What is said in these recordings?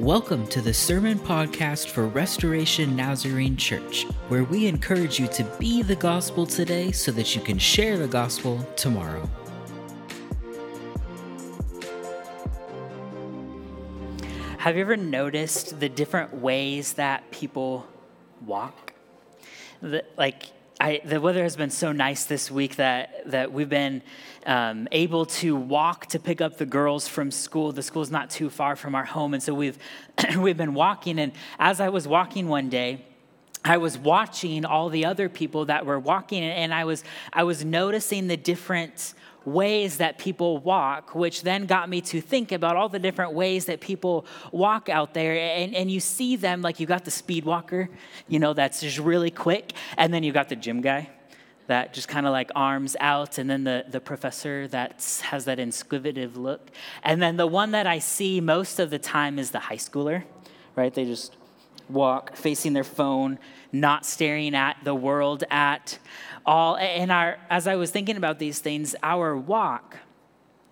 Welcome to the Sermon Podcast for Restoration Nazarene Church, where we encourage you to be the gospel today so that you can share the gospel tomorrow. Have you ever noticed the different ways that people walk? The, like, I, the weather has been so nice this week that, that we've been um, able to walk to pick up the girls from school. The school's not too far from our home, and so we've, we've been walking. And as I was walking one day, I was watching all the other people that were walking, and I was, I was noticing the different ways that people walk, which then got me to think about all the different ways that people walk out there. And, and you see them like you got the speed walker, you know, that's just really quick. And then you got the gym guy that just kind of like arms out. And then the, the professor that has that inquisitive look. And then the one that I see most of the time is the high schooler, right? They just walk facing their phone, not staring at the world at all. And our, as I was thinking about these things, our walk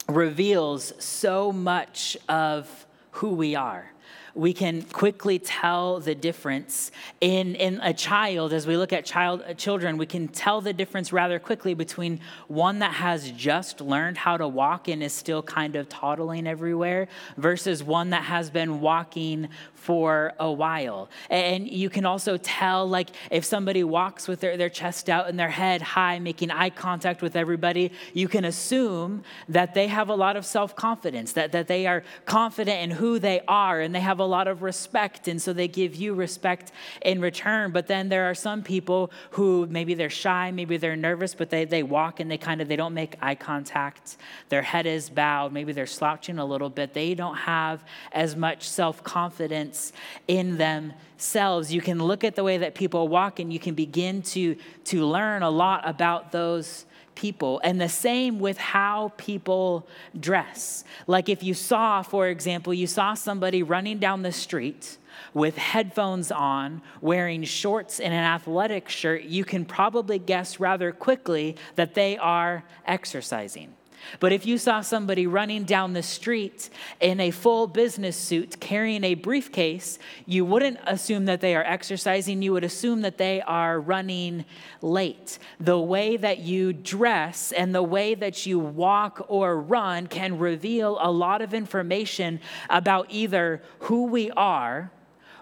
reveals so much of who we are we can quickly tell the difference in, in a child as we look at child uh, children we can tell the difference rather quickly between one that has just learned how to walk and is still kind of toddling everywhere versus one that has been walking for a while. And you can also tell, like, if somebody walks with their, their chest out and their head high, making eye contact with everybody, you can assume that they have a lot of self confidence, that, that they are confident in who they are, and they have a lot of respect. And so they give you respect in return. But then there are some people who maybe they're shy, maybe they're nervous, but they, they walk and they kind of they don't make eye contact. Their head is bowed, maybe they're slouching a little bit. They don't have as much self confidence confidence in themselves. You can look at the way that people walk and you can begin to, to learn a lot about those people. And the same with how people dress. Like if you saw, for example, you saw somebody running down the street with headphones on, wearing shorts and an athletic shirt, you can probably guess rather quickly that they are exercising. But if you saw somebody running down the street in a full business suit carrying a briefcase, you wouldn't assume that they are exercising. You would assume that they are running late. The way that you dress and the way that you walk or run can reveal a lot of information about either who we are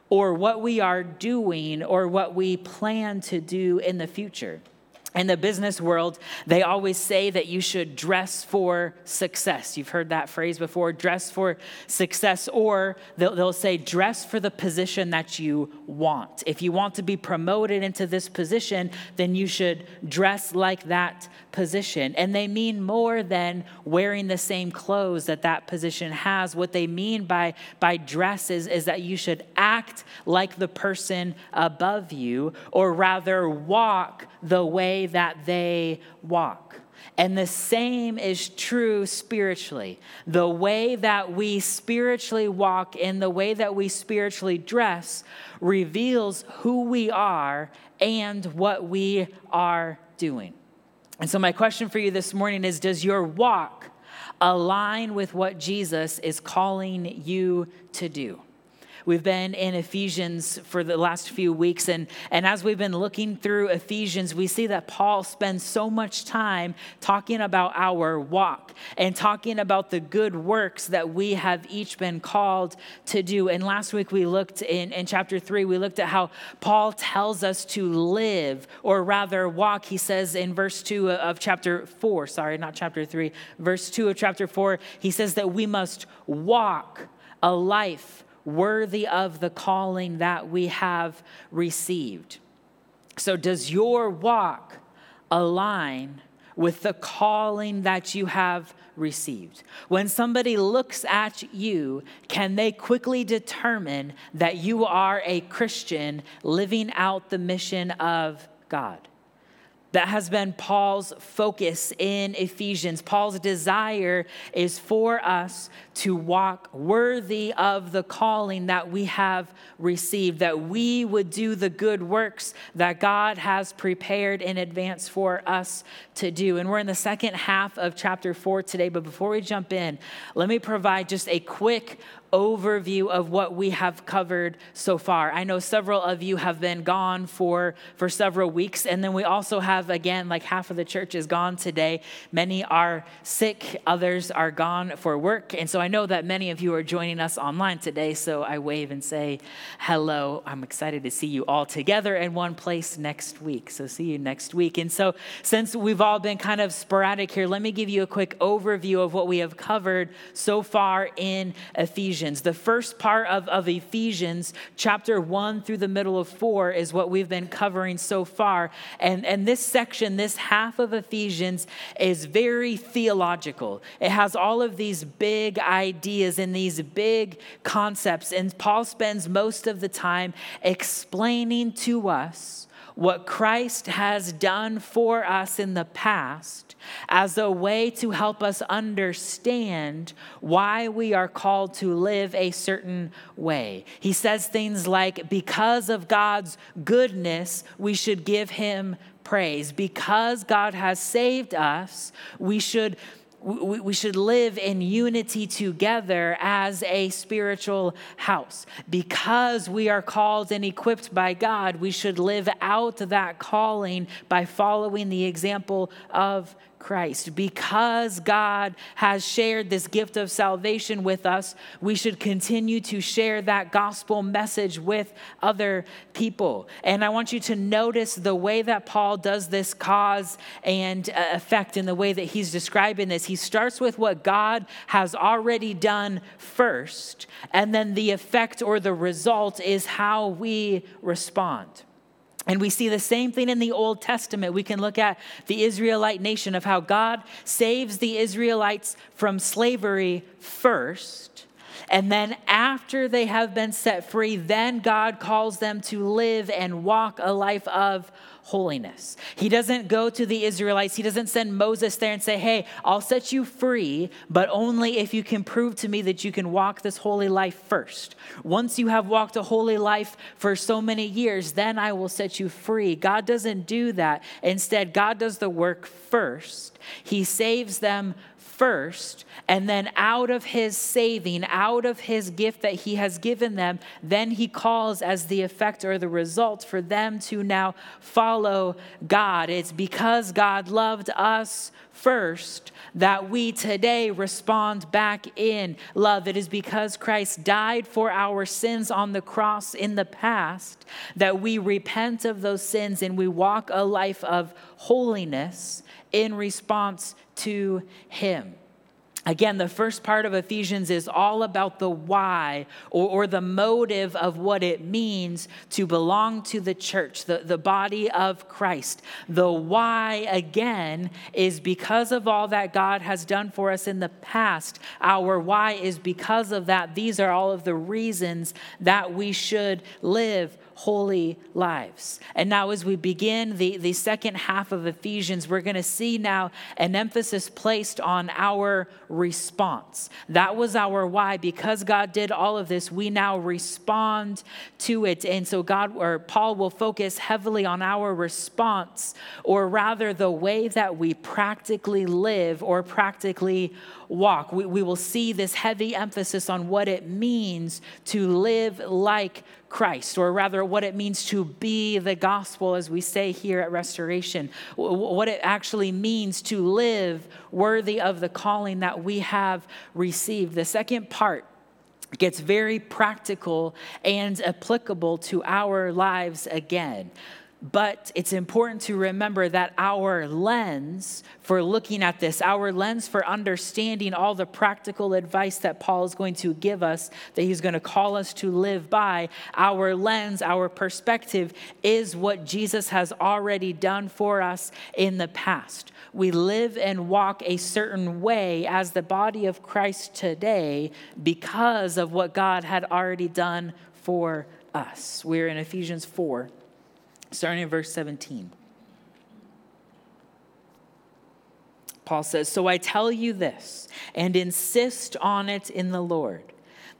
or what we are doing or what we plan to do in the future in the business world, they always say that you should dress for success. You've heard that phrase before dress for success, or they'll, they'll, say dress for the position that you want. If you want to be promoted into this position, then you should dress like that position. And they mean more than wearing the same clothes that that position has. What they mean by, by dress is, is that you should act like the person above you, or rather walk the way that they walk. And the same is true spiritually. The way that we spiritually walk and the way that we spiritually dress reveals who we are and what we are doing. And so, my question for you this morning is Does your walk align with what Jesus is calling you to do? We've been in Ephesians for the last few weeks, and, and as we've been looking through Ephesians, we see that Paul spends so much time talking about our walk and talking about the good works that we have each been called to do. And last week we looked in, in chapter three, we looked at how Paul tells us to live, or rather walk. He says in verse two of chapter four, sorry, not chapter three, verse two of chapter four, he says that we must walk a life worthy of the calling that we have received. So, does your walk align with the calling that you have received? When somebody looks at you, can they quickly determine that you are a Christian living out the mission of God? That has been Paul's focus in Ephesians. Paul's desire is for us to walk worthy of the calling that we have received, that we would do the good works that God has prepared in advance for us to do. And we're in the second half of chapter four today, but before we jump in, let me provide just a quick overview of what we have covered so far. I know several of you have been gone for, for several weeks, and then we also have, again, like half of the church is gone today. Many are sick, others are gone for work. And so I know that many of you are joining us online today, so I wave and say hello. I'm excited to see you all together in one place next week. So see you next week. And so, since we've all been kind of sporadic here, let me give you a quick overview of what we have covered so far in Ephesians. The first part of, of Ephesians, chapter one through the middle of four, is what we've been covering so far. And, and this section, this half of Ephesians, is very theological. It has all of these big ideas and these big concepts. And Paul spends most of the time explaining to us what Christ has done for us in the past as a way to help us understand why we are called to live a certain way. He says things like, because of God's goodness, we should give him praise. Because God has saved us, we should we, we should live in unity together as a spiritual house. Because we are called and equipped by God, we should live out that calling by following the example of Christ. Because God has shared this gift of salvation with us, we should continue to share that gospel message with other people. And I want you to notice the way that Paul does this cause and uh, effect in the way that he's describing this. He starts with what God has already done first, and then the effect or the result is how we respond. And we see the same thing in the Old Testament. We can look at the Israelite nation of how God saves the Israelites from slavery first. And then, after they have been set free, then God calls them to live and walk a life of holiness. He doesn't go to the Israelites, he doesn't send Moses there and say, Hey, I'll set you free, but only if you can prove to me that you can walk this holy life first. Once you have walked a holy life for so many years, then I will set you free. God doesn't do that. Instead, God does the work first. He saves them first, and then out of his saving, out of his gift that he has given them, then he calls as the effect or the result for them to now follow God. It's because God loved us first that we today respond back in love. It is because Christ died for our sins on the cross in the past that we repent of those sins and we walk a life of holiness in response to Him. Again, the first part of Ephesians is all about the why or, or, the motive of what it means to belong to the church, the, the body of Christ. The why, again, is because of all that God has done for us in the past. Our why is because of that. These are all of the reasons that we should live holy lives. And now, as we begin the, the second half of Ephesians, we're going to see now an emphasis placed on our response. That was our why. Because God did all of this, we now respond to it. And so, God or Paul will focus heavily on our response, or rather, the way that we practically live or practically walk. We, we will see this heavy emphasis on what it means to live like Christ, or rather, what it means to be the gospel, as we say here at Restoration, what it actually means to live worthy of the calling that we have received. The second part gets very practical and applicable to our lives again. But it's important to remember that our lens for looking at this, our lens for understanding all the practical advice that Paul is going to give us, that he's going to call us to live by, our lens, our perspective is what Jesus has already done for us in the past. We live and walk a certain way as the body of Christ today because of what God had already done for us. We're in Ephesians 4 starting in verse 17. Paul says, So I tell you this, and insist on it in the Lord,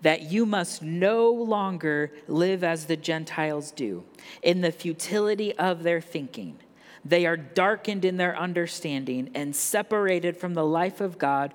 that you must no longer live as the Gentiles do, in the futility of their thinking. They are darkened in their understanding and separated from the life of God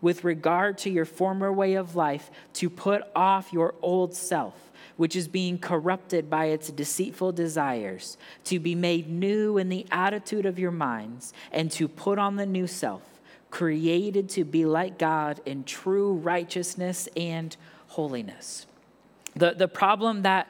with regard to your former way of life to put off your old self, which is being corrupted by its deceitful desires, to be made new in the attitude of your minds, and to put on the new self, created to be like God in true righteousness and holiness. The, the problem that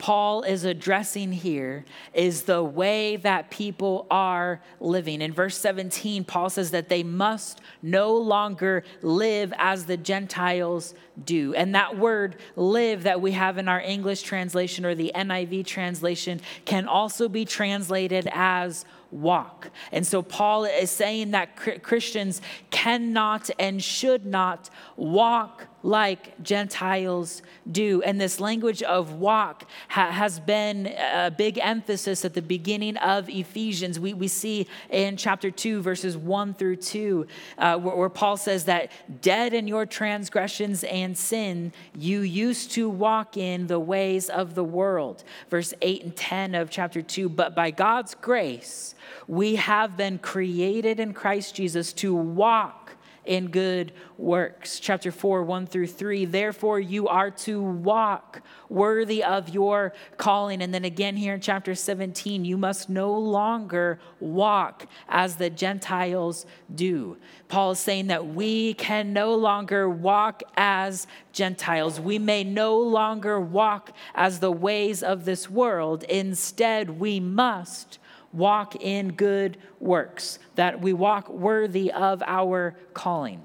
Paul is addressing here is the way that people are living. In verse 17, Paul says that they must no longer live as the Gentiles do. And that word live that we have in our English translation or the NIV translation can also be translated as walk. And so Paul is saying that Christians cannot and should not walk like Gentiles do. And this language of walk ha- has been a big emphasis at the beginning of Ephesians. We, we see in chapter 2, verses 1 through 2, uh, where, where Paul says that dead in your transgressions and sin, you used to walk in the ways of the world. Verse 8 and 10 of chapter 2, but by God's grace, we have been created in Christ Jesus to walk in good works. Chapter 4, 1 through 3. Therefore, you are to walk worthy of your calling. And then again here in chapter 17, you must no longer walk as the Gentiles do. Paul is saying that we can no longer walk as Gentiles. We may no longer walk as the ways of this world. Instead, we must walk in good works, that we walk worthy of our calling.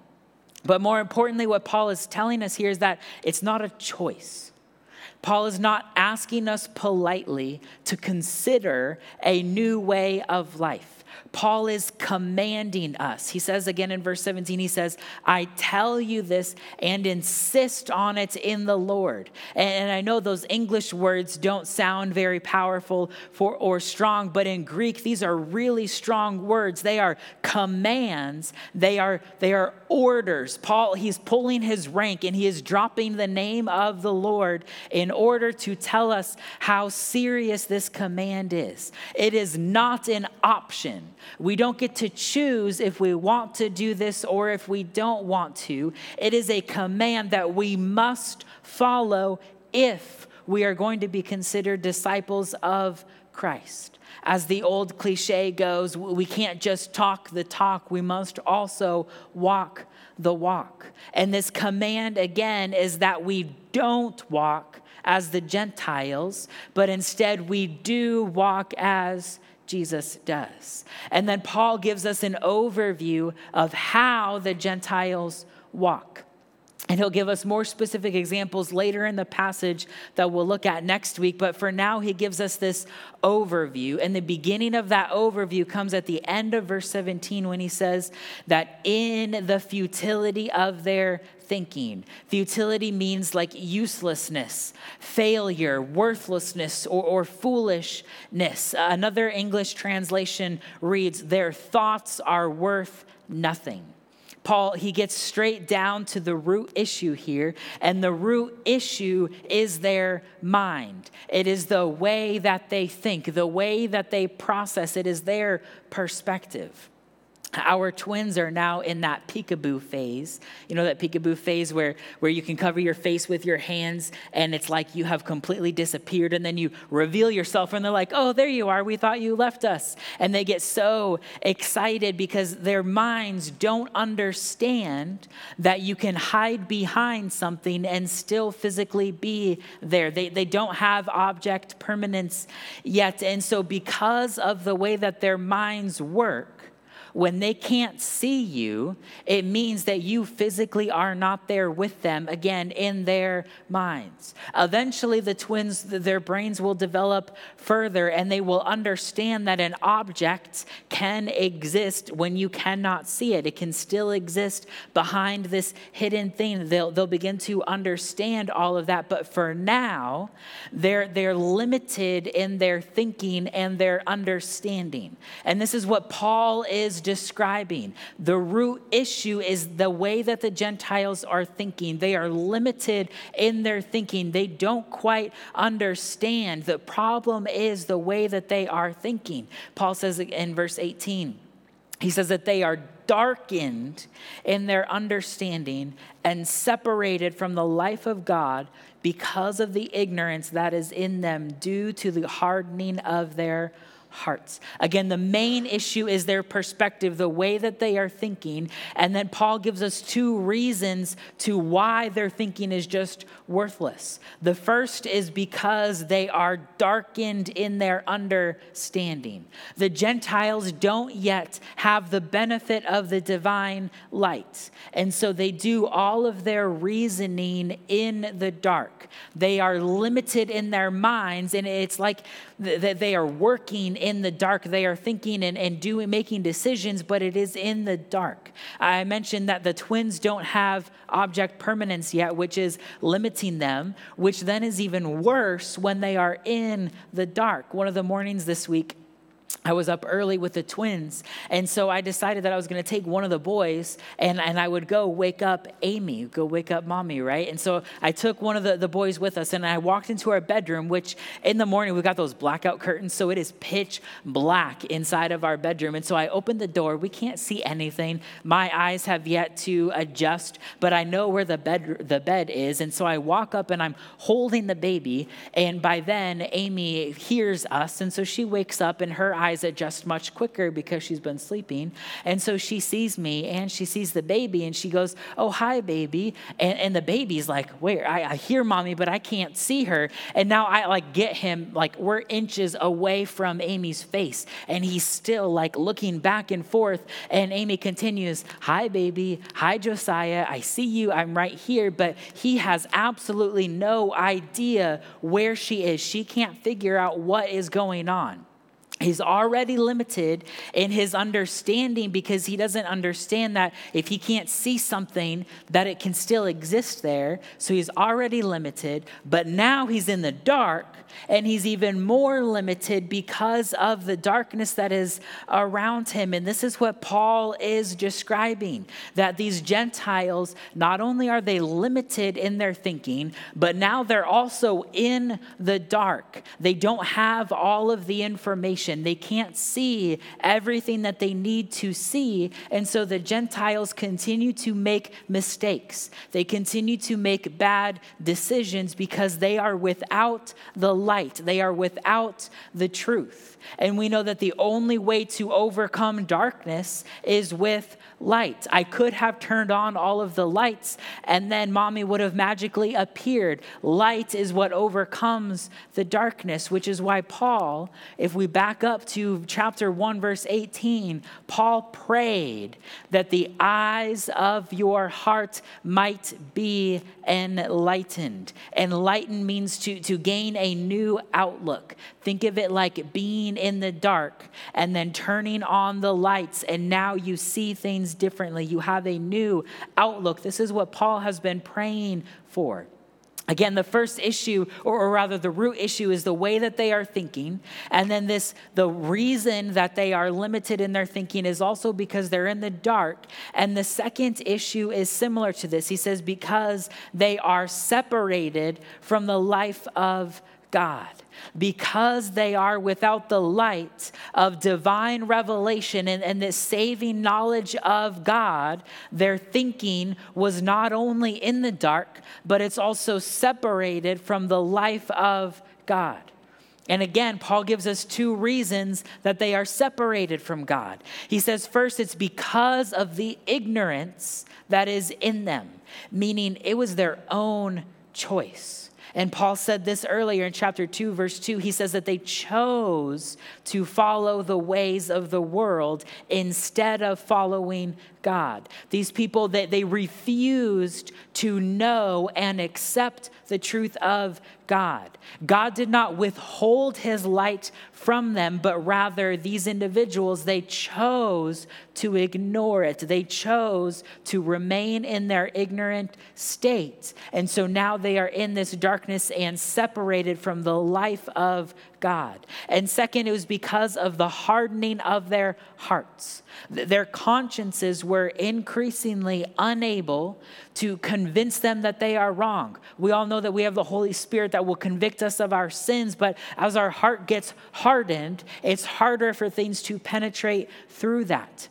But more importantly, what Paul is telling us here is that it's not a choice. Paul is not asking us politely to consider a new way of life. Paul is commanding us. He says again in verse 17, he says, I tell you this and insist on it in the Lord. And I know those English words don't sound very powerful for, or strong, but in Greek, these are really strong words. They are commands, they are, they are orders. Paul, he's pulling his rank and he is dropping the name of the Lord in order to tell us how serious this command is. It is not an option. We don't get to choose if we want to do this or if we don't want to. It is a command that we must follow if we are going to be considered disciples of Christ. As the old cliche goes, we can't just talk the talk, we must also walk the walk. And this command, again, is that we don't walk as the Gentiles, but instead we do walk as Jesus does. And then Paul gives us an overview of how the Gentiles walk. And he'll give us more specific examples later in the passage that we'll look at next week. But for now, he gives us this overview. And the beginning of that overview comes at the end of verse 17 when he says that in the futility of their thinking, futility means like uselessness, failure, worthlessness, or, or foolishness. Another English translation reads, Their thoughts are worth nothing. Paul, he gets straight down to the root issue here, and the root issue is their mind. It is the way that they think, the way that they process, it is their perspective. Our twins are now in that peekaboo phase. You know that peekaboo phase where, where you can cover your face with your hands and it's like you have completely disappeared, and then you reveal yourself, and they're like, oh, there you are. We thought you left us. And they get so excited because their minds don't understand that you can hide behind something and still physically be there. They, they don't have object permanence yet. And so, because of the way that their minds work, when they can't see you, it means that you physically are not there with them, again, in their minds. Eventually, the twins, their brains will develop further and they will understand that an object can exist when you cannot see it. It can still exist behind this hidden thing. They'll, they'll begin to understand all of that. But for now, they're, they're limited in their thinking and their understanding. And this is what Paul is describing. The root issue is the way that the Gentiles are thinking. They are limited in their thinking, they don't quite understand. The problem is the way that they are thinking. Paul says in verse 18, he says that they are darkened in their understanding and separated from the life of God because of the ignorance that is in them due to the hardening of their hearts. Again, the main issue is their perspective, the way that they are thinking. And then Paul gives us two reasons to why their thinking is just worthless. The first is because they are darkened in their understanding. The Gentiles don't yet have the benefit of the divine light. And so they do all of their reasoning in the dark. They are limited in their minds, and it's like that they are working in the dark. They are thinking and, and doing, making decisions, but it is in the dark. I mentioned that the twins don't have object permanence yet, which is limiting them, which then is even worse when they are in the dark. One of the mornings this week, I was up early with the twins. And so I decided that I was going to take one of the boys and, and I would go wake up Amy, go wake up mommy, right? And so I took one of the, the boys with us and I walked into our bedroom, which in the morning we got those blackout curtains. So it is pitch black inside of our bedroom. And so I opened the door. We can't see anything. My eyes have yet to adjust, but I know where the bed, the bed is. And so I walk up and I'm holding the baby. And by then, Amy hears us. And so she wakes up and her eyes adjust much quicker because she's been sleeping. And so she sees me and she sees the baby and she goes, Oh, hi, baby. And, and the baby's like, Where? I, I hear mommy, but I can't see her. And now I like get him, like, we're inches away from Amy's face. And he's still like looking back and forth. And Amy continues, Hi, baby. Hi, Josiah. I see you. I'm right here. But he has absolutely no idea where she is. She can't figure out what is going on. He's already limited in his understanding because he doesn't understand that if he can't see something, that it can still exist there. So he's already limited, but now he's in the dark and he's even more limited because of the darkness that is around him. And this is what Paul is describing that these Gentiles, not only are they limited in their thinking, but now they're also in the dark. They don't have all of the information, they can't see everything that they need to see. And so the Gentiles continue to make mistakes, they continue to make bad decisions because they are without the light. They are without the truth. And we know that the only way to overcome darkness is with light. I could have turned on all of the lights and then mommy would have magically appeared. Light is what overcomes the darkness, which is why Paul, if we back up to chapter 1, verse 18, Paul prayed that the eyes of your heart might be enlightened. Enlightened means to, to gain a new outlook. Think of it like being in the dark and then turning on the lights, and now you see things differently. You have a new outlook. This is what Paul has been praying for. Again, the first issue, or, rather the root issue, is the way that they are thinking. And then this the reason that they are limited in their thinking is also because they're in the dark. And the second issue is similar to this. He says, because they are separated from the life of God. Because they are without the light of divine revelation and, and this saving knowledge of God, their thinking was not only in the dark, but it's also separated from the life of God. And again, Paul gives us two reasons that they are separated from God. He says, first, it's because of the ignorance that is in them, meaning it was their own choice. And Paul said this earlier in chapter 2, verse 2. He says that they chose to follow the ways of the world instead of following God. These people that they refused to know and accept the truth of God. God did not withhold his light from them, but rather these individuals, they chose to ignore it. They chose to remain in their ignorant state. And so now they are in this darkness and separated from the life of God. And second, it was because of the hardening of their hearts. Their consciences were increasingly unable to convince them that they are wrong. We all know that we have the Holy Spirit that will convict us of our sins, but as our heart gets hardened, it's harder for things to penetrate through that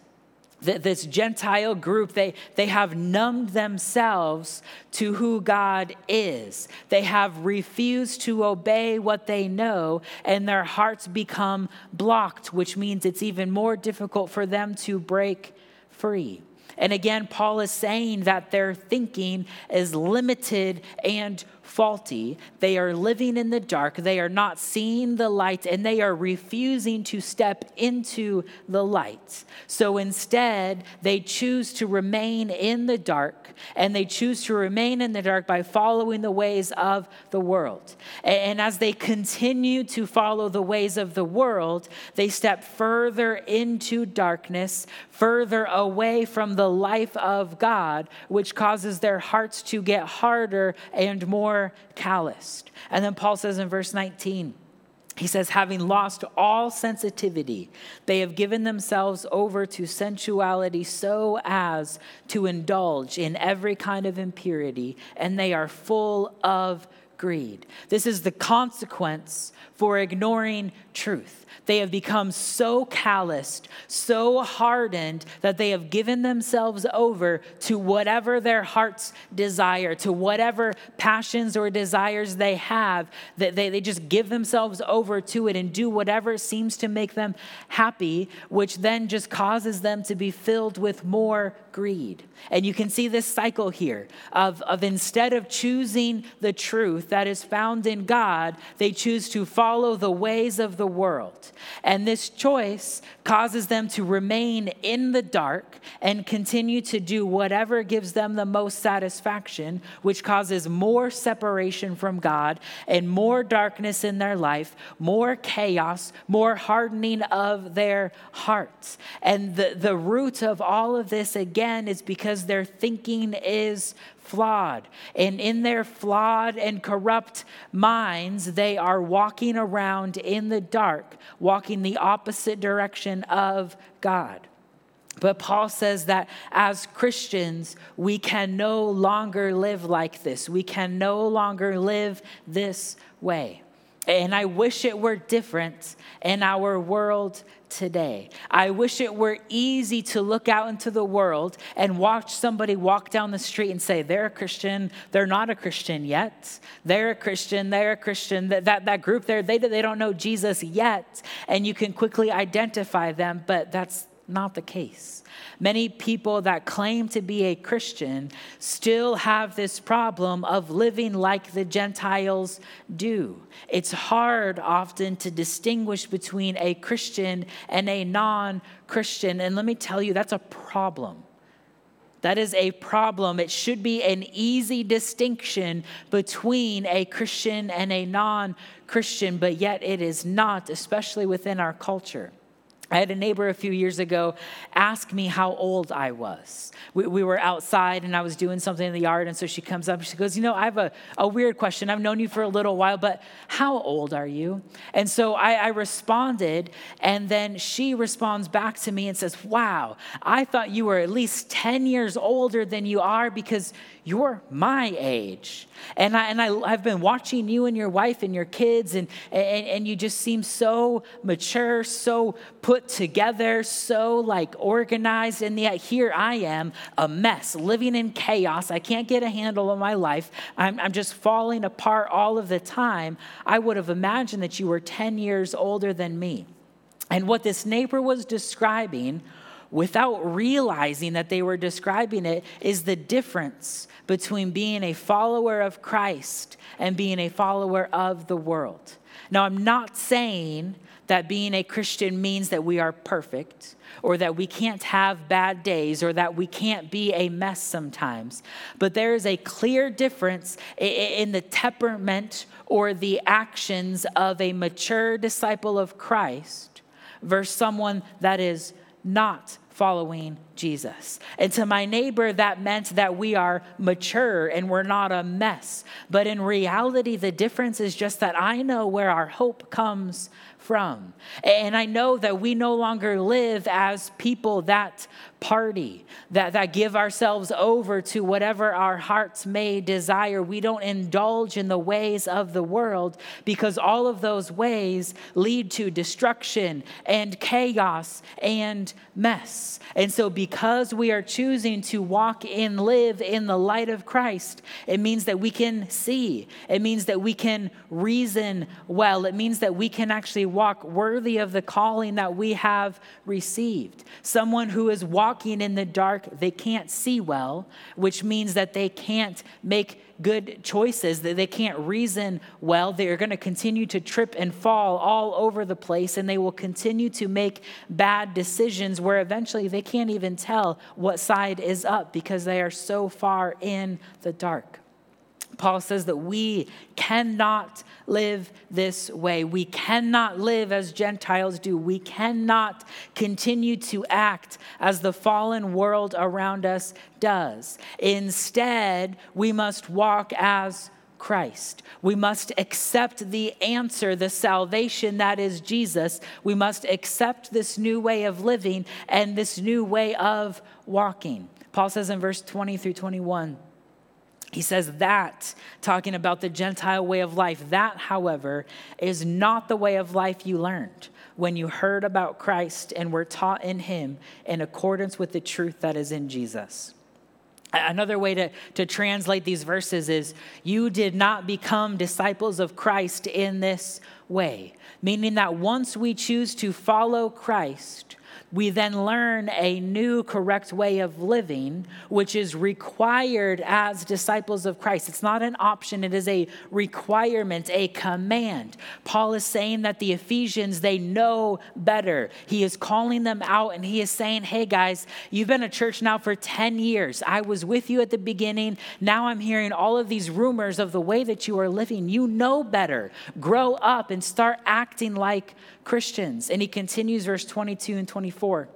this Gentile group, they, they have numbed themselves to who God is. They have refused to obey what they know, and their hearts become blocked, which means it's even more difficult for them to break free. And again, Paul is saying that their thinking is limited and faulty. They are living in the dark. They are not seeing the light and they are refusing to step into the light. So instead, they choose to remain in the dark and they choose to remain in the dark by following the ways of the world. And as they continue to follow the ways of the world, they step further into darkness, further away from the life of God, which causes their hearts to get harder and more calloused. And then Paul says in verse 19, he says, having lost all sensitivity, they have given themselves over to sensuality so as to indulge in every kind of impurity, and they are full of greed. This is the consequence for ignoring truth. They have become so calloused, so hardened that they have given themselves over to whatever their hearts desire, to whatever passions or desires they have, that they, they just give themselves over to it and do whatever seems to make them happy, which then just causes them to be filled with more greed. And you can see this cycle here of, of instead of choosing the truth that is found in God, they choose to follow the ways of the world. And this choice causes them to remain in the dark and continue to do whatever gives them the most satisfaction, which causes more separation from God and more darkness in their life, more chaos, more hardening of their hearts. And the, the root of all of this, again, is because their thinking is flawed. And in their flawed and corrupt minds, they are walking around in the dark, walking the opposite direction of God. But Paul says that as Christians, we can no longer live like this. We can no longer live this way. And I wish it were different in our world today. I wish it were easy to look out into the world and watch somebody walk down the street and say, they're a Christian, they're not a Christian yet. They're a Christian, they're a Christian. That, that, that group there, they, they don't know Jesus yet. And you can quickly identify them, but that's not the case. Many people that claim to be a Christian still have this problem of living like the Gentiles do. It's hard often to distinguish between a Christian and a non Christian. And let me tell you, that's a problem. That is a problem. It should be an easy distinction between a Christian and a non Christian, but yet it is not, especially within our culture. I had a neighbor a few years ago ask me how old I was. We, we, were outside and I was doing something in the yard. And so she comes up and she goes, You know, I have a, a weird question. I've known you for a little while, but how old are you? And so I, I responded. And then she responds back to me and says, Wow, I thought you were at least 10 years older than you are because you're my age. And, I, and I, I've been watching you and your wife and your kids, and, and, and you just seem so mature, so put together, so like organized. And yet here I am, a mess, living in chaos. I can't get a handle on my life. I'm, I'm just falling apart all of the time. I would have imagined that you were 10 years older than me. And what this neighbor was describing without realizing that they were describing it is the difference between being a follower of Christ and being a follower of the world. Now, I'm not saying that being a Christian means that we are perfect or that we can't have bad days or that we can't be a mess sometimes. But there is a clear difference in the temperament or the actions of a mature disciple of Christ versus someone that is not following Jesus. And to my neighbor, that meant that we are mature and we're not a mess. But in reality, the difference is just that I know where our hope comes from. And I know that we no longer live as people that party, that, that give ourselves over to whatever our hearts may desire. We don't indulge in the ways of the world because all of those ways lead to destruction and chaos and mess. And so, because we are choosing to walk and live in the light of Christ, it means that we can see, it means that we can reason well, it means that we can actually walk worthy of the calling that we have received. Someone who is walking in the dark, they can't see well, which means that they can't make good choices, that they can't reason well. They're going to continue to trip and fall all over the place, and they will continue to make bad decisions where eventually they can't even tell what side is up because they are so far in the dark. Paul says that we cannot live this way. We cannot live as Gentiles do. We cannot continue to act as the fallen world around us does. Instead, we must walk as Christ. We must accept the answer, the salvation that is Jesus. We must accept this new way of living and this new way of walking. Paul says in verse 20 through 21 he says that, talking about the Gentile way of life, that, however, is not the way of life you learned when you heard about Christ and were taught in him in accordance with the truth that is in Jesus. Another way to, to translate these verses is you did not become disciples of Christ in this way, meaning that once we choose to follow Christ, we then learn a new correct way of living, which is required as disciples of Christ. It's not an option, it is a requirement, a command. Paul is saying that the Ephesians, they know better. He is calling them out and he is saying, hey guys, you've been a church now for 10 years. I was with you at the beginning. Now I'm hearing all of these rumors of the way that you are living. You know better. Grow up and start acting like Christians. And he continues, verse 22 and 24.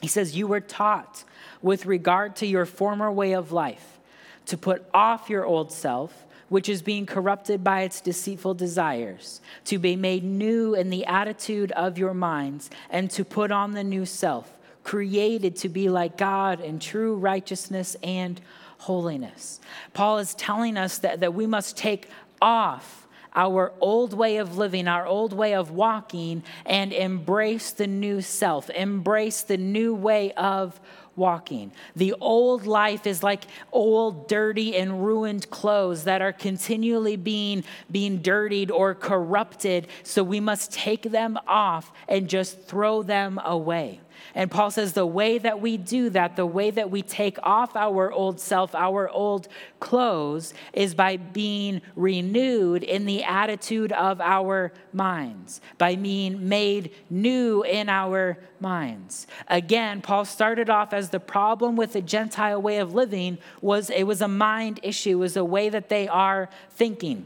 He says, You were taught with regard to your former way of life to put off your old self, which is being corrupted by its deceitful desires, to be made new in the attitude of your minds, and to put on the new self, created to be like God in true righteousness and holiness. Paul is telling us that, that we must take off our old way of living, our old way of walking, and embrace the new self, embrace the new way of walking. The old life is like old, dirty, and ruined clothes that are continually being, being dirtied or corrupted. So we must take them off and just throw them away. And Paul says the way that we do that, the way that we take off our old self, our old clothes, is by being renewed in the attitude of our minds, by being made new in our minds. Again, Paul started off as the problem with the Gentile way of living was it was a mind issue, it was a way that they are thinking.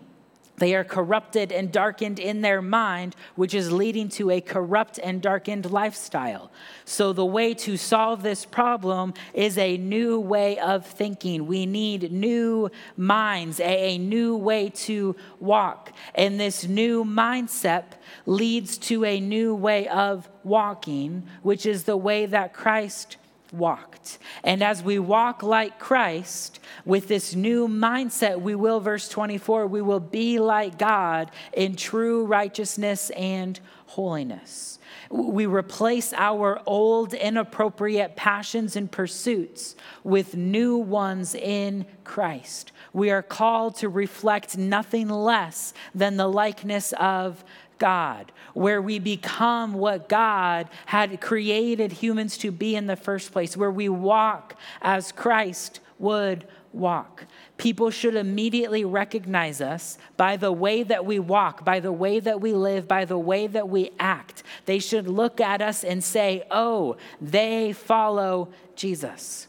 They are corrupted and darkened in their mind, which is leading to a corrupt and darkened lifestyle. So, the way to solve this problem is a new way of thinking. We need new minds, a, new way to walk. And this new mindset leads to a new way of walking, which is the way that Christ walked. And as we walk like Christ with this new mindset, we will, verse 24, we will be like God in true righteousness and holiness. We replace our old inappropriate passions and pursuits with new ones in Christ. We are called to reflect nothing less than the likeness of God, where we become what God had created humans to be in the first place, where we walk as Christ would walk. People should immediately recognize us by the way that we walk, by the way that we live, by the way that we act. They should look at us and say, oh, they follow Jesus.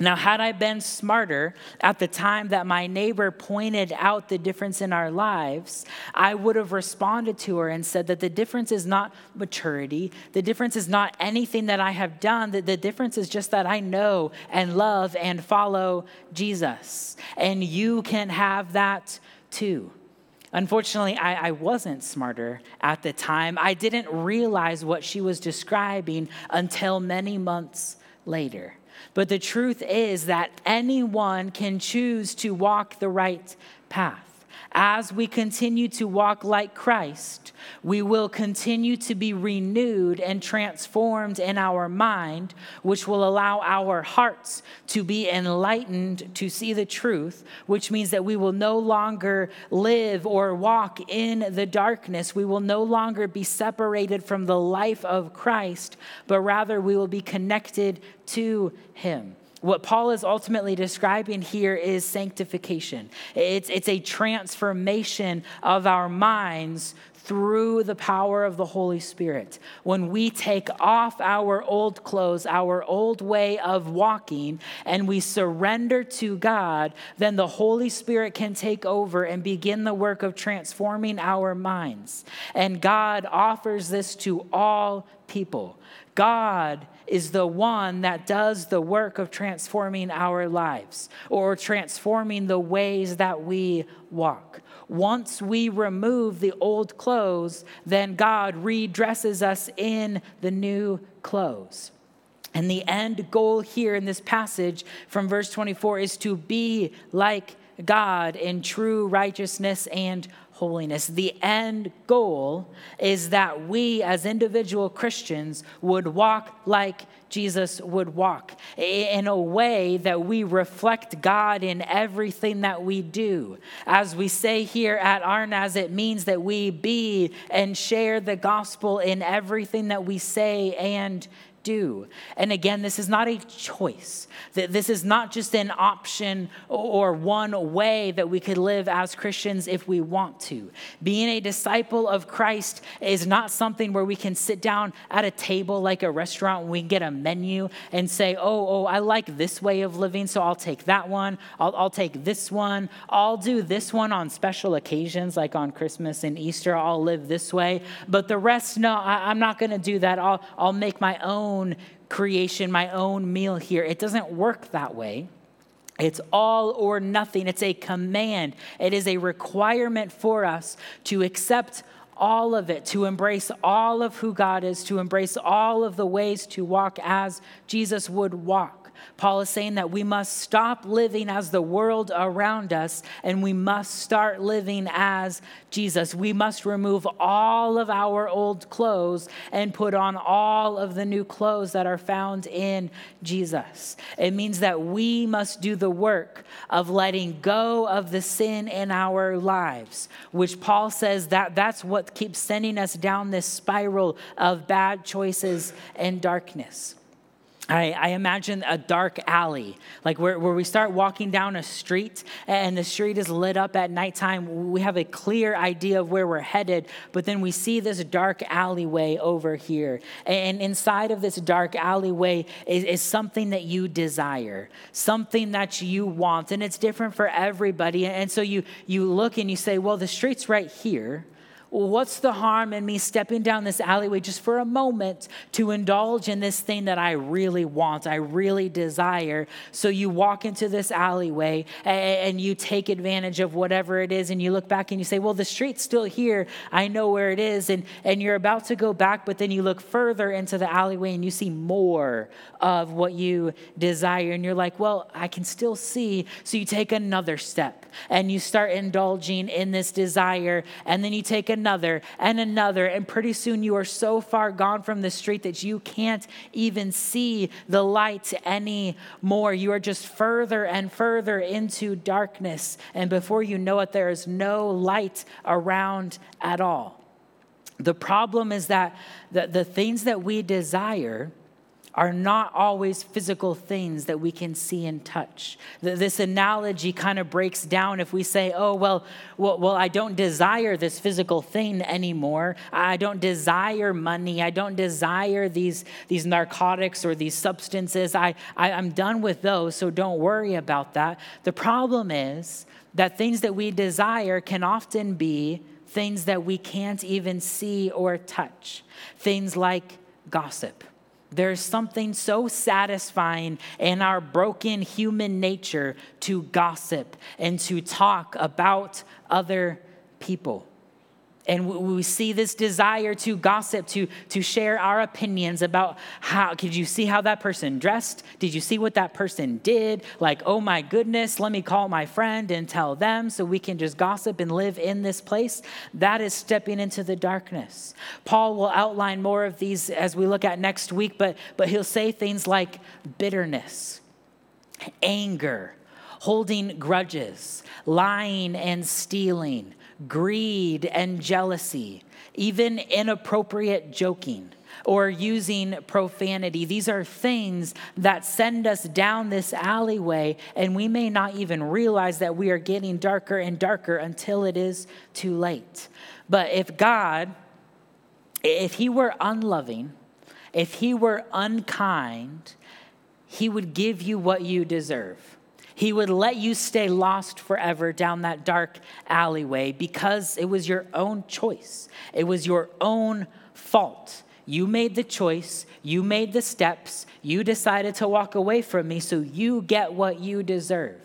Now, had I been smarter at the time that my neighbor pointed out the difference in our lives, I would have responded to her and said that the difference is not maturity. The difference is not anything that I have done. That the difference is just that I know and love and follow Jesus. And you can have that too. Unfortunately, I, I, wasn't smarter at the time. I didn't realize what she was describing until many months later. But the truth is that anyone can choose to walk the right path. As we continue to walk like Christ, we will continue to be renewed and transformed in our mind, which will allow our hearts to be enlightened to see the truth, which means that we will no longer live or walk in the darkness. We will no longer be separated from the life of Christ, but rather we will be connected to Him. What Paul is ultimately describing here is sanctification. It's, it's a transformation of our minds through the power of the Holy Spirit. When we take off our old clothes, our old way of walking, and we surrender to God, then the Holy Spirit can take over and begin the work of transforming our minds. And God offers this to all people. God is the one that does the work of transforming our lives or transforming the ways that we walk. Once we remove the old clothes, then God redresses us in the new clothes. And the end goal here in this passage from verse 24 is to be like God in true righteousness and holiness. The end goal is that we as individual Christians would walk like Jesus would walk in a way that we reflect God in everything that we do. As we say here at Arnaz, it means that we be and share the gospel in everything that we say and do. And again, this is not a choice. This is not just an option or one way that we could live as Christians if we want to. Being a disciple of Christ is not something where we can sit down at a table like a restaurant and we get a menu and say, oh, oh, I like this way of living, so I'll take that one. I'll, I'll take this one. I'll do this one on special occasions like on Christmas and Easter. I'll live this way. But the rest, no, I, I'm not going to do that. I'll, I'll make my own own creation, my own meal here. It doesn't work that way. It's all or nothing. It's a command. It is a requirement for us to accept all of it, to embrace all of who God is, to embrace all of the ways to walk as Jesus would walk. Paul is saying that we must stop living as the world around us and we must start living as Jesus. We must remove all of our old clothes and put on all of the new clothes that are found in Jesus. It means that we must do the work of letting go of the sin in our lives, which Paul says that that's what keeps sending us down this spiral of bad choices and darkness. I, I, imagine a dark alley, like where, where we start walking down a street and the street is lit up at nighttime. We have a clear idea of where we're headed, but then we see this dark alleyway over here. And inside of this dark alleyway is, is something that you desire, something that you want. And it's different for everybody. And so you, you look and you say, well, the street's right here what's the harm in me stepping down this alleyway just for a moment to indulge in this thing that I really want, I really desire? So you walk into this alleyway and you take advantage of whatever it is, and you look back and you say, Well, the street's still here. I know where it is. And, and you're about to go back, but then you look further into the alleyway and you see more of what you desire. And you're like, Well, I can still see. So you take another step and you start indulging in this desire, and then you take another and another, and pretty soon you are so far gone from the street that you can't even see the light anymore. You are just further and further into darkness, and before you know it, there is no light around at all. The problem is that the, the things that we desire are not always physical things that we can see and touch. This analogy kind of breaks down if we say, oh, well, well, well, I don't desire this physical thing anymore. I don't desire money. I don't desire these, these narcotics or these substances. I, I, I'm done with those, so don't worry about that. The problem is that things that we desire can often be things that we can't even see or touch. Things like gossip there's something so satisfying in our broken human nature to gossip and to talk about other people. And we see this desire to gossip, to, to share our opinions about how, did you see how that person dressed? Did you see what that person did? Like, oh my goodness, let me call my friend and tell them so we can just gossip and live in this place. That is stepping into the darkness. Paul will outline more of these as we look at next week, but, but he'll say things like bitterness, anger, holding grudges, lying and stealing greed and jealousy, even inappropriate joking or using profanity. These are things that send us down this alleyway, and we may not even realize that we are getting darker and darker until it is too late. But if God, if He were unloving, if He were unkind, He would give you what you deserve. He would let you stay lost forever down that dark alleyway because it was your own choice. It was your own fault. You made the choice, you made the steps, you decided to walk away from me, so you get what you deserve.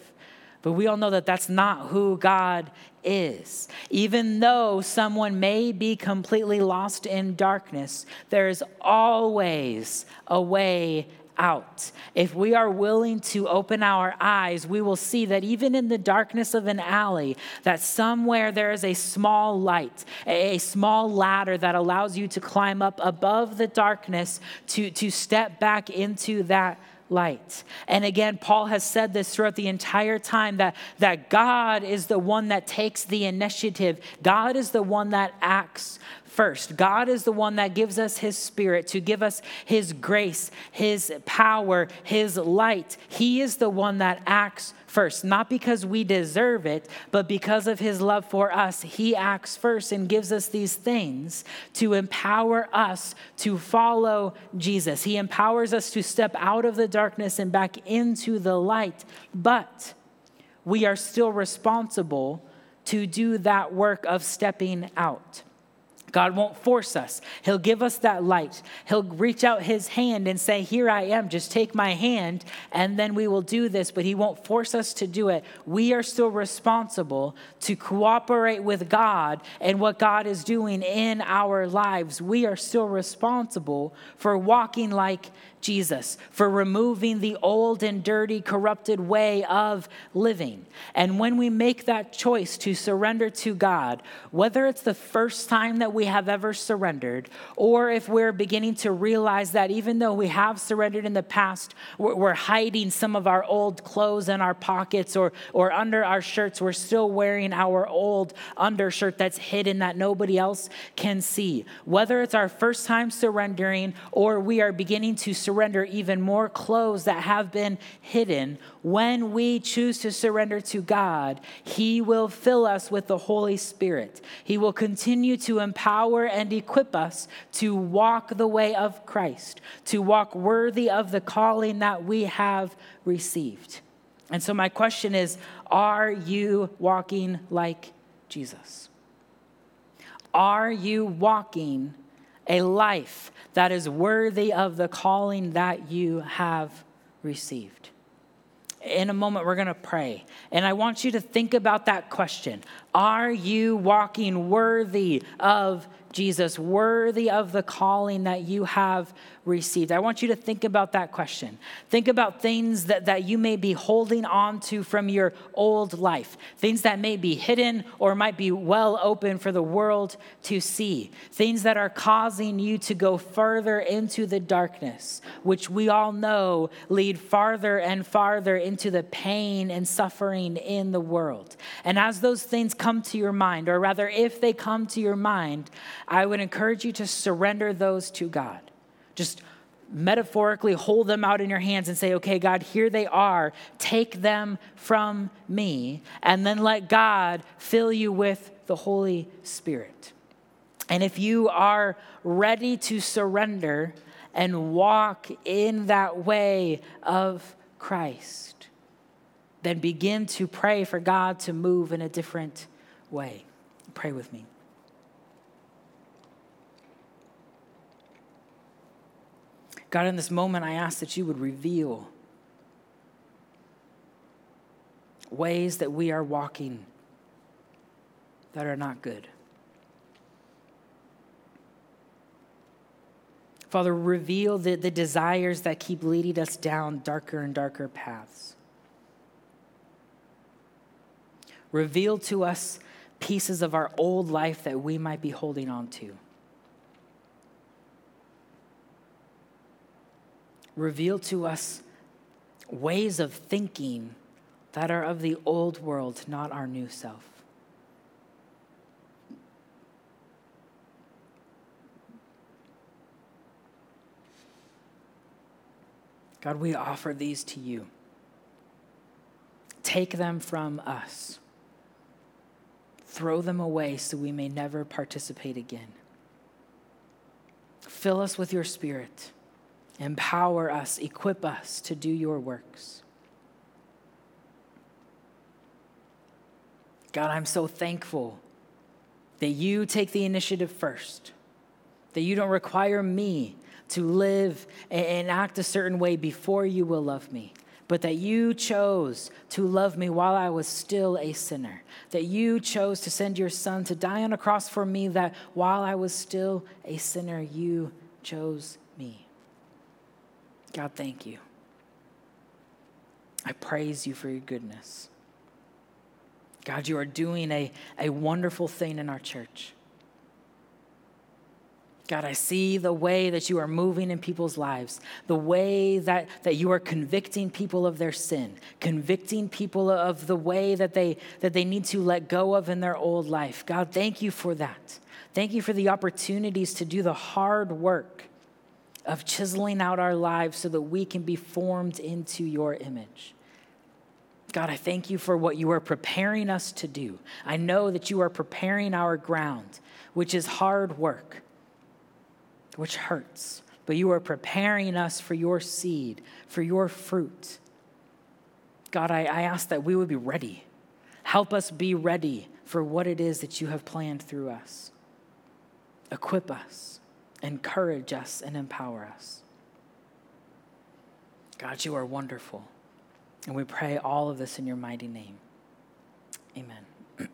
But we all know that that's not who God is. Even though someone may be completely lost in darkness, there is always a way out. If we are willing to open our eyes, we will see that even in the darkness of an alley, that somewhere there is a small light, a small ladder that allows you to climb up above the darkness to, to step back into that light. And again, Paul has said this throughout the entire time that, that God is the one that takes the initiative. God is the one that acts first. God is the one that gives us His Spirit to give us His grace, His power, His light. He is the one that acts first, not because we deserve it, but because of His love for us. He acts first and gives us these things to empower us to follow Jesus. He empowers us to step out of the darkness and back into the light, but we are still responsible to do that work of stepping out. God won't force us. He'll give us that light. He'll reach out his hand and say, Here I am, just take my hand, and then we will do this. But he won't force us to do it. We are still responsible to cooperate with God and what God is doing in our lives. We are still responsible for walking like Jesus, for removing the old and dirty, corrupted way of living. And when we make that choice to surrender to God, whether it's the first time that we have ever surrendered, or if we're beginning to realize that even though we have surrendered in the past, we're, hiding some of our old clothes in our pockets or, or under our shirts, we're still wearing our old undershirt that's hidden that nobody else can see. Whether it's our first time surrendering or we are beginning to surrender surrender even more clothes that have been hidden, when we choose to surrender to God, He will fill us with the Holy Spirit. He will continue to empower and equip us to walk the way of Christ, to walk worthy of the calling that we have received. And so, my question is Are you walking like Jesus? Are you walking a life that is worthy of the calling that you have received. In a moment, we're going to pray. And I want you to think about that question Are you walking worthy of Jesus, worthy of the calling that you have received? I want you to think about that question. Think about things that, that you may be holding on to from your old life, things that may be hidden or might be well open for the world to see, things that are causing you to go further into the darkness, which we all know lead farther and farther into the pain and suffering in the world. And as those things come to your mind, or rather, if they come to your mind, I would encourage you to surrender those to God. Just metaphorically hold them out in your hands and say, okay, God, here they are. Take them from me. And then let God fill you with the Holy Spirit. And if you are ready to surrender and walk in that way of Christ, then begin to pray for God to move in a different way. Pray with me. God, in this moment, I ask that you would reveal ways that we are walking that are not good. Father, reveal the, the desires that keep leading us down darker and darker paths. Reveal to us pieces of our old life that we might be holding on to. Reveal to us ways of thinking that are of the old world, not our new self. God, we offer these to you. Take them from us. Throw them away so we may never participate again. Fill us with your spirit. Empower us, equip us to do your works. God, I'm so thankful that you take the initiative first, that you don't require me to live and act a certain way before you will love me, but that you chose to love me while I was still a sinner, that you chose to send your son to die on a cross for me, that while I was still a sinner, you chose. God, thank you. I praise you for your goodness. God, you are doing a, a wonderful thing in our church. God, I see the way that you are moving in people's lives, the way that, that you are convicting people of their sin, convicting people of the way that they, that they need to let go of in their old life. God, thank you for that. Thank you for the opportunities to do the hard work of chiseling out our lives so that we can be formed into your image. God, I thank you for what you are preparing us to do. I know that you are preparing our ground, which is hard work, which hurts, but you are preparing us for your seed, for your fruit. God, I, I ask that we would be ready. Help us be ready for what it is that you have planned through us. Equip us encourage us and empower us. God, you are wonderful. And we pray all of this in your mighty name. Amen.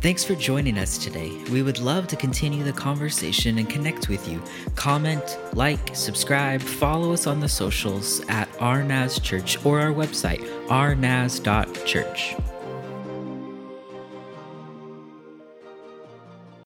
Thanks for joining us today. We would love to continue the conversation and connect with you. Comment, like, subscribe, follow us on the socials at RNAS Church or our website, rnas.church.